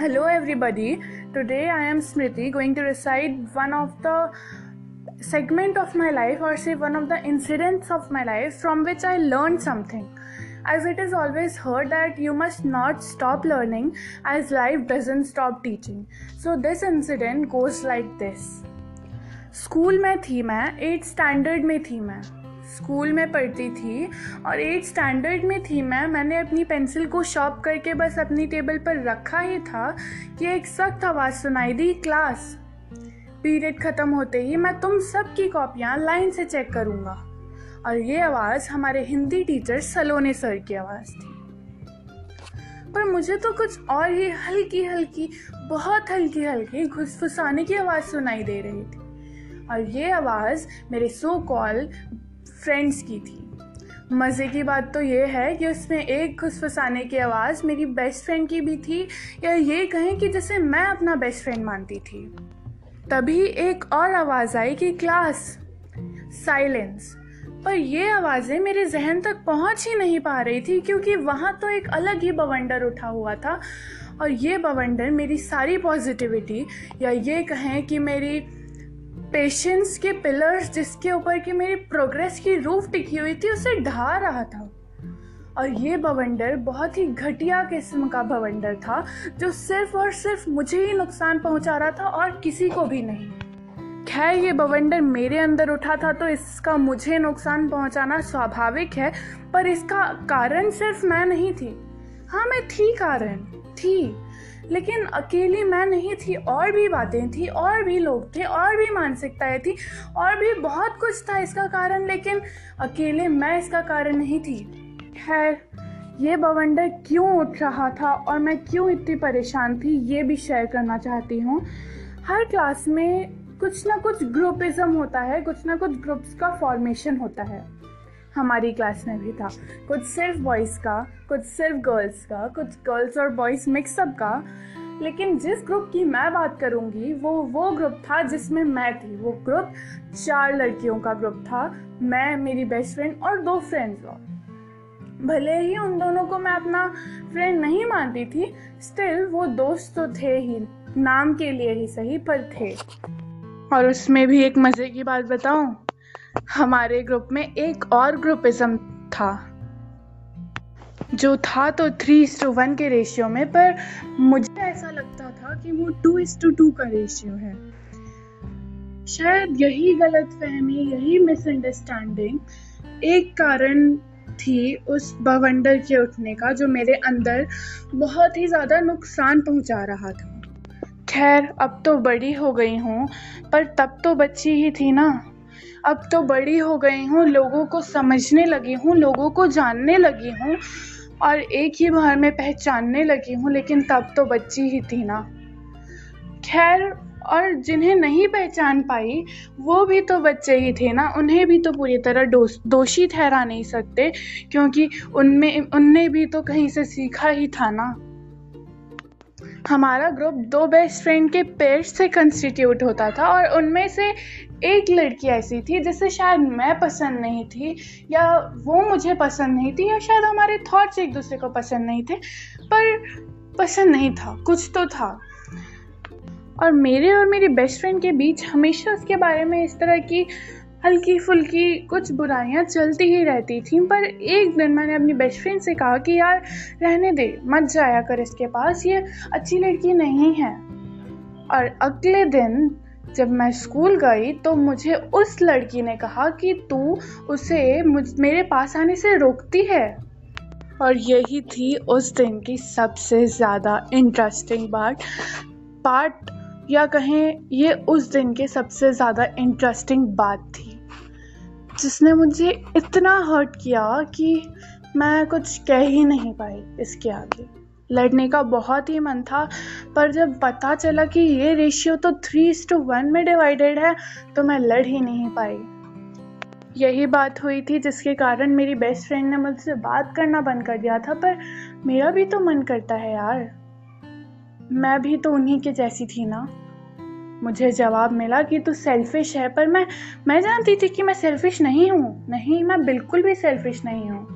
Hello everybody today I am Smriti going to reside one of the segment of my life और से one of the incidents of my life from which I learn something as it is always heard that you must not stop learning as life doesn't stop teaching so this incident goes like this school में थी मैं eight standard में थी मैं school में पढ़ती थी और एट स्टैंडर्ड में थी मैं। मैंने अपनी पेंसिल को शॉप करके बस अपनी टेबल पर रखा ही था कि एक सख्त आवाज़ सुनाई दी, क्लास, पीरियड ख़त्म होते ही मैं तुम सब की कॉपियाँ लाइन से चेक करूँगा। और ये आवाज़ हमारे हिंदी टीचर सलोने सर की आवाज़ थी। पर मुझे तो कुछ और ही हल्की हल्की बहुत हल्की हल्की घुसफुसाने की आवाज़ सुनाई दे रही थी। और ये आवाज़ मेरे सो कॉल फ्रेंड्स की थी। मज़े की बात तो ये है कि उसमें एक घुस फसाने की आवाज़ मेरी बेस्ट फ्रेंड की भी थी या ये कहें कि जैसे मैं अपना बेस्ट फ्रेंड मानती थी। तभी एक और आवाज़ आई कि क्लास साइलेंस पर ये आवाज़ें मेरे जहन तक पहुँच ही नहीं पा रही थी क्योंकि वहाँ तो एक अलग ही बवंडर उठा हुआ था और ये बवंडर मेरी सारी पॉजिटिविटी या ये कहें कि मेरी पेशेंस के पिलर्स जिसके ऊपर की मेरी प्रोग्रेस की रूफ टिकी हुई थी, उसे ढा रहा था। और ये बवंडर बहुत ही घटिया किस्म का बवंडर था, जो सिर्फ़ और सिर्फ़ मुझे ही नुकसान पहुँचा रहा था और किसी को भी नहीं। खैर, ये बवंडर मेरे अंदर उठा था तो इसका मुझे नुकसान पहुंचाना स्वाभाविक है, पर इसका कारण सिर्फ़ मैं नहीं थी। हाँ मैं थी कारण, थी। लेकिन अकेली मैं नहीं थी, और भी बातें थी, और भी लोग थे, और भी मानसिकताएँ थी, और भी बहुत कुछ था इसका कारण, लेकिन अकेले मैं इसका कारण नहीं थी। खैर, ये बवंडर क्यों उठ रहा था और मैं क्यों इतनी परेशान थी, ये भी शेयर करना चाहती हूँ। हर क्लास में कुछ ना कुछ ग्रुपिज़म होता है, कुछ ना कुछ ग्रुप्स का फॉर्मेशन होता है। हमारी क्लास में भी था। कुछ सिर्फ़ बॉयज़ का, कुछ सिर्फ़ गर्ल्स का, कुछ गर्ल्स और बॉयज़ मिक्सअप का। लेकिन जिस ग्रुप की मैं बात करूँगी, वो वो ग्रुप था जिसमें मैं थी। वो ग्रुप चार लड़कियों का ग्रुप था। मैं, मेरी बेस्ट फ्रेंड और दो फ्रेंड्स और। भले ही उन दोनों को मैं अपना फ्रेंड नहीं मानती थी स्टिल वो दोस्त तो थे ही। नाम के लिए ही सही, पर थे। और उसमें भी एक मज़े की बात बताऊँ? हमारे ग्रुप में एक और ग्रुपिज्म था, जो था तो थ्री इज़ टू वन के रेशियो में, पर मुझे ऐसा लगता था कि वो टू इज़ टू टू का रेशियो है। शायद यही गलत फहमी, यही मिसअंडरस्टैंडिंग एक कारण थी उस बवंडर के उठने का, जो मेरे अंदर बहुत ही ज़्यादा नुकसान पहुँचा रहा था। खैर, अब तो बड़ी हो गई हूँ, पर तब तो बच्ची ही थी ना। अब तो बड़ी हो गई हूँ, लोगों को समझने लगी हूँ, लोगों को जानने लगी हूँ और एक ही बार में पहचानने लगी हूँ, लेकिन तब तो बच्ची ही थी ना। खैर, और जिन्हें नहीं पहचान पाई, वो भी तो बच्चे ही थे ना, उन्हें भी तो पूरी तरह दोषी ठहरा नहीं सकते, क्योंकि उनमें, उनने भी तो कहीं से सीखा ही था ना। हमारा ग्रुप दो बेस्ट फ्रेंड के पेयर्स से कंस्टिट्यूट होता था और उनमें से एक लड़की ऐसी थी जिसे शायद मैं पसंद नहीं थी या वो मुझे पसंद नहीं थी या शायद हमारे थॉट्स एक दूसरे को पसंद नहीं थे, पर पसंद नहीं था, कुछ तो था। और मेरे और मेरी बेस्ट फ्रेंड के बीच हमेशा उसके बारे में इस तरह की हल्की फुल्की कुछ बुराइयाँ चलती ही रहती थी, पर एक दिन मैंने अपनी बेस्ट फ्रेंड से कहा कि, यार, रहने दे, मत जाया कर इसके पास, ये अच्छी लड़की नहीं है। और अगले दिन जब मैं स्कूल गई तो मुझे उस लड़की ने कहा कि, तू उसे मुझ, मेरे पास आने से रोकती है। और यही थी उस दिन की सबसे ज़्यादा इंटरेस्टिंग बात। पार्ट या कहें, ये उस दिन के सबसे ज़्यादा इंटरेस्टिंग बात थी। जिसने मुझे इतना हर्ट किया कि मैं कुछ कह ही नहीं पाई इसके आगे। लड़ने का बहुत ही मन था, पर जब पता चला कि ये रेशियो तो थ्री टू वन में डिवाइडेड है तो मैं लड़ ही नहीं पाई। यही बात हुई थी जिसके कारण मेरी बेस्ट फ्रेंड ने मुझसे बात करना बंद कर दिया था, पर मेरा भी तो मन करता है यार। मैं भी तो उन्हीं के जैसी थी ना। मुझे जवाब मिला कि तू सेल्फिश है, पर मैं मैं जानती थी कि मैं सेल्फिश नहीं हूँ। नहीं, मैं बिल्कुल भी सेल्फिश नहीं हूँ।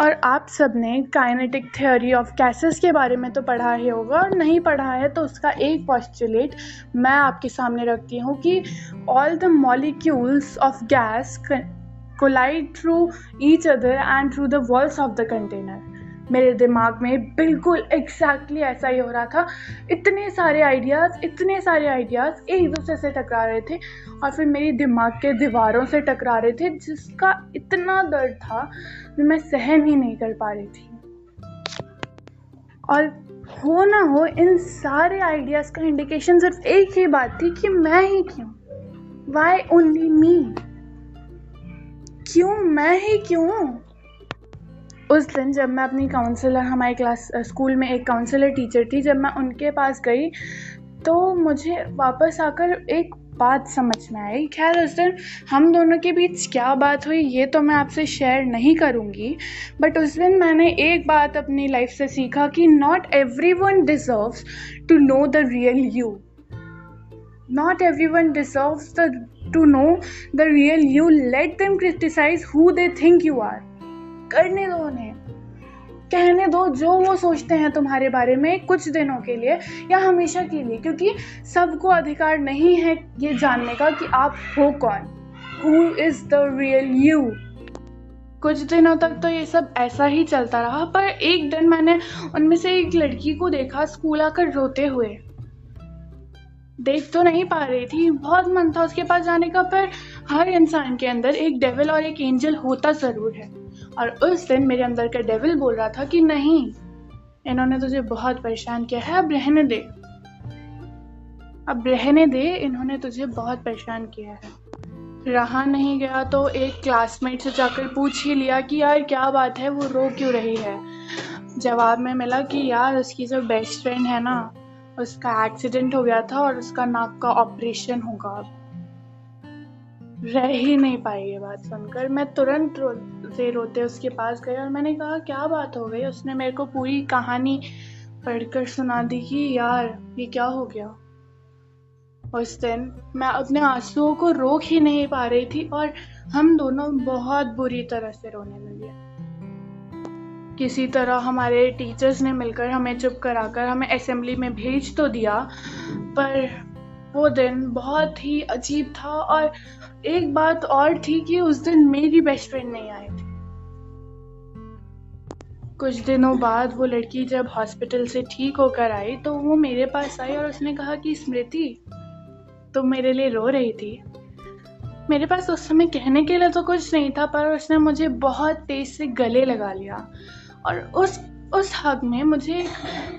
और आप सबने काइनेटिक थ्योरी ऑफ़ गैसेस के बारे में तो पढ़ा ही होगा, और नहीं पढ़ा है तो उसका एक पॉस्टुलेट मैं आपके सामने रखती हूँ कि all the molecules of gas collide through each other and through the walls of the container मेरे दिमाग में बिल्कुल एग्जैक्टली exactly ऐसा ही हो रहा था। इतने सारे आइडियाज़ इतने सारे आइडियाज़ एक दूसरे से टकरा रहे थे और फिर मेरी दिमाग के दीवारों से टकरा रहे थे, जिसका इतना दर्द था जो मैं सहन ही नहीं कर पा रही थी। और हो ना हो, इन सारे आइडियाज़ का इंडिकेशन सिर्फ़ एक ही बात थी कि मैं ही क्यों? वाई ओनली मी क्यों मैं ही क्यों? उस दिन जब मैं अपनी काउंसलर हमारे क्लास स्कूल में एक काउंसलर टीचर थी, जब मैं उनके पास गई तो मुझे वापस आकर एक बात समझ में आई। खैर, उस दिन हम दोनों के बीच क्या बात हुई, ये तो मैं आपसे शेयर नहीं करूँगी बट उस दिन मैंने एक बात अपनी लाइफ से सीखा कि not everyone deserves to know the real you not everyone deserves the to know the real you let them criticise who they think you are करने दो उन्हें। कहने दो जो वो सोचते हैं तुम्हारे बारे में कुछ दिनों के लिए या हमेशा के लिए, क्योंकि सबको अधिकार नहीं है ये जानने का कि आप हो कौन। Who is the real you कुछ दिनों तक तो ये सब ऐसा ही चलता रहा, पर एक दिन मैंने उनमें से एक लड़की को देखा स्कूल आकर रोते हुए। देख तो नहीं पा रही थी, बहुत मन था उसके पास जाने का, पर हर इंसान के अंदर एक डेविल और एक एंजल होता ज़रूर है। और उस दिन मेरे अंदर का डेविल बोल रहा था कि नहीं, इन्होंने तुझे बहुत परेशान किया है, अब रहने दे। अब रहने दे, इन्होंने तुझे बहुत परेशान किया है। रहा नहीं गया तो एक क्लासमेट से जाकर पूछ ही लिया कि यार क्या बात है, वो रो क्यों रही है? जवाब में मिला कि यार उसकी जो बेस्ट फ्रेंड है ना, उसका एक्सीडेंट हो गया था और उसका नाक का ऑपरेशन होगा अब। रह ही नहीं पाई ये बात सुनकर। मैं तुरंत रो से रोते उसके पास गए और मैंने कहा, क्या बात हो गई? उसने मेरे को पूरी कहानी पढ़कर सुना दी कि यार, ये क्या हो गया? उस दिन मैं अपने आंसुओं को रोक ही नहीं पा रही थी और हम दोनों बहुत बुरी तरह से रोने लगे। किसी तरह हमारे टीचर्स ने मिलकर हमें चुप कराकर हमें असेंबली में भेज तो दिया, पर वो दिन बहुत ही अजीब था और एक बात और थी कि उस दिन मेरी बेस्ट फ्रेंड नहीं आई थी। कुछ दिनों बाद वो लड़की जब हॉस्पिटल से ठीक होकर आई तो वो मेरे पास आई और उसने कहा कि, स्मृति, तुम मेरे लिए रो रही थी। मेरे पास उस समय कहने के लिए तो कुछ नहीं था, पर उसने मुझे बहुत तेज से गले लगा लिया और उस उस हक में मुझे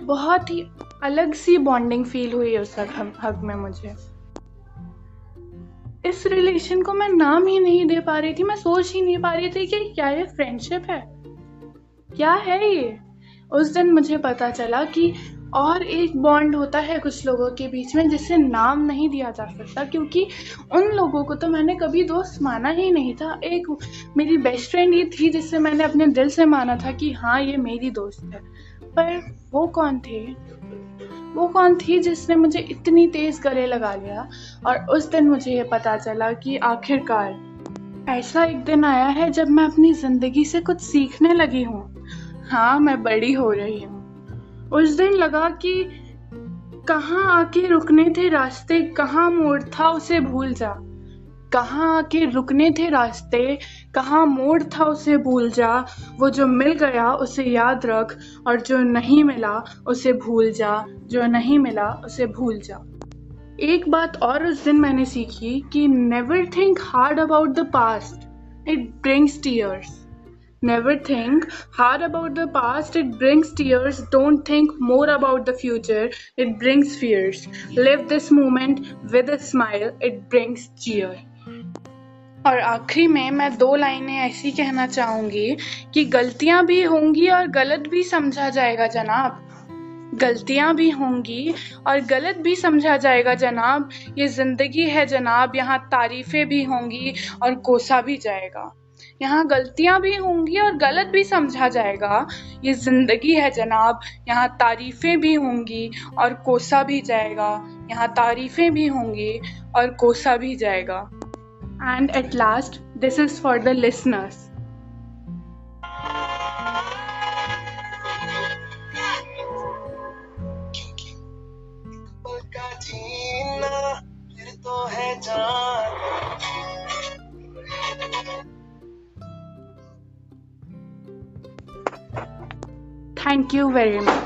बहुत ही अलग सी बॉन्डिंग फील हुई उस हक हक में मुझे। इस रिलेशन को मैं नाम ही नहीं दे पा रही थी, मैं सोच ही नहीं पा रही थी कि क्या ये फ्रेंडशिप है? क्या है ये? उस दिन मुझे पता चला कि और एक बॉन्ड होता है कुछ लोगों के बीच में, जिसे नाम नहीं दिया जा सकता, क्योंकि उन लोगों को तो मैंने कभी दोस्त माना ही नहीं था। एक मेरी बेस्ट फ्रेंड ये थी जिससे मैंने अपने दिल से माना था कि हाँ ये मेरी दोस्त है। पर वो कौन थे? वो कौन थी जिसने मुझे इतनी तेज गले लगा लिया? और उस दिन मुझे ये पता चला कि आखिरकार ऐसा एक दिन आया है जब मैं अपनी ज़िंदगी से कुछ सीखने लगी हूँ। हाँ मैं बड़ी हो रही हूँ। उस दिन लगा कि कहाँ आके रुकने थे रास्ते, कहाँ मोड़ था उसे भूल जा। कहाँ आके रुकने थे रास्ते कहाँ मोड़ था उसे भूल जा वो जो मिल गया उसे याद रख और जो नहीं मिला उसे भूल जा जो नहीं मिला उसे भूल जा एक बात और उस दिन मैंने सीखी कि never think hard about the past it brings tears Never think hard about the past, it brings tears. Don't think more about the future, it brings fears. Live this moment with a smile, it brings cheer. और आखिरी में मैं दो लाइनें ऐसी कहना चाहूँगी कि गलतियाँ भी होंगी और गलत भी समझा जाएगा जनाब। गलतियाँ भी होंगी और गलत भी समझा जाएगा जनाब। ये ज़िंदगी है जनाब, यहाँ तारीफ़ें भी होंगी और कोसा भी जाएगा। यहाँ गलतियाँ भी होंगी और गलत भी समझा जाएगा। ये ज़िंदगी है जनाब, यहाँ तारीफ़ें भी होंगी और कोसा भी जाएगा। यहाँ तारीफ़ें भी होंगी और कोसा भी जाएगा। And at last, this is for the listeners. Thank you very much.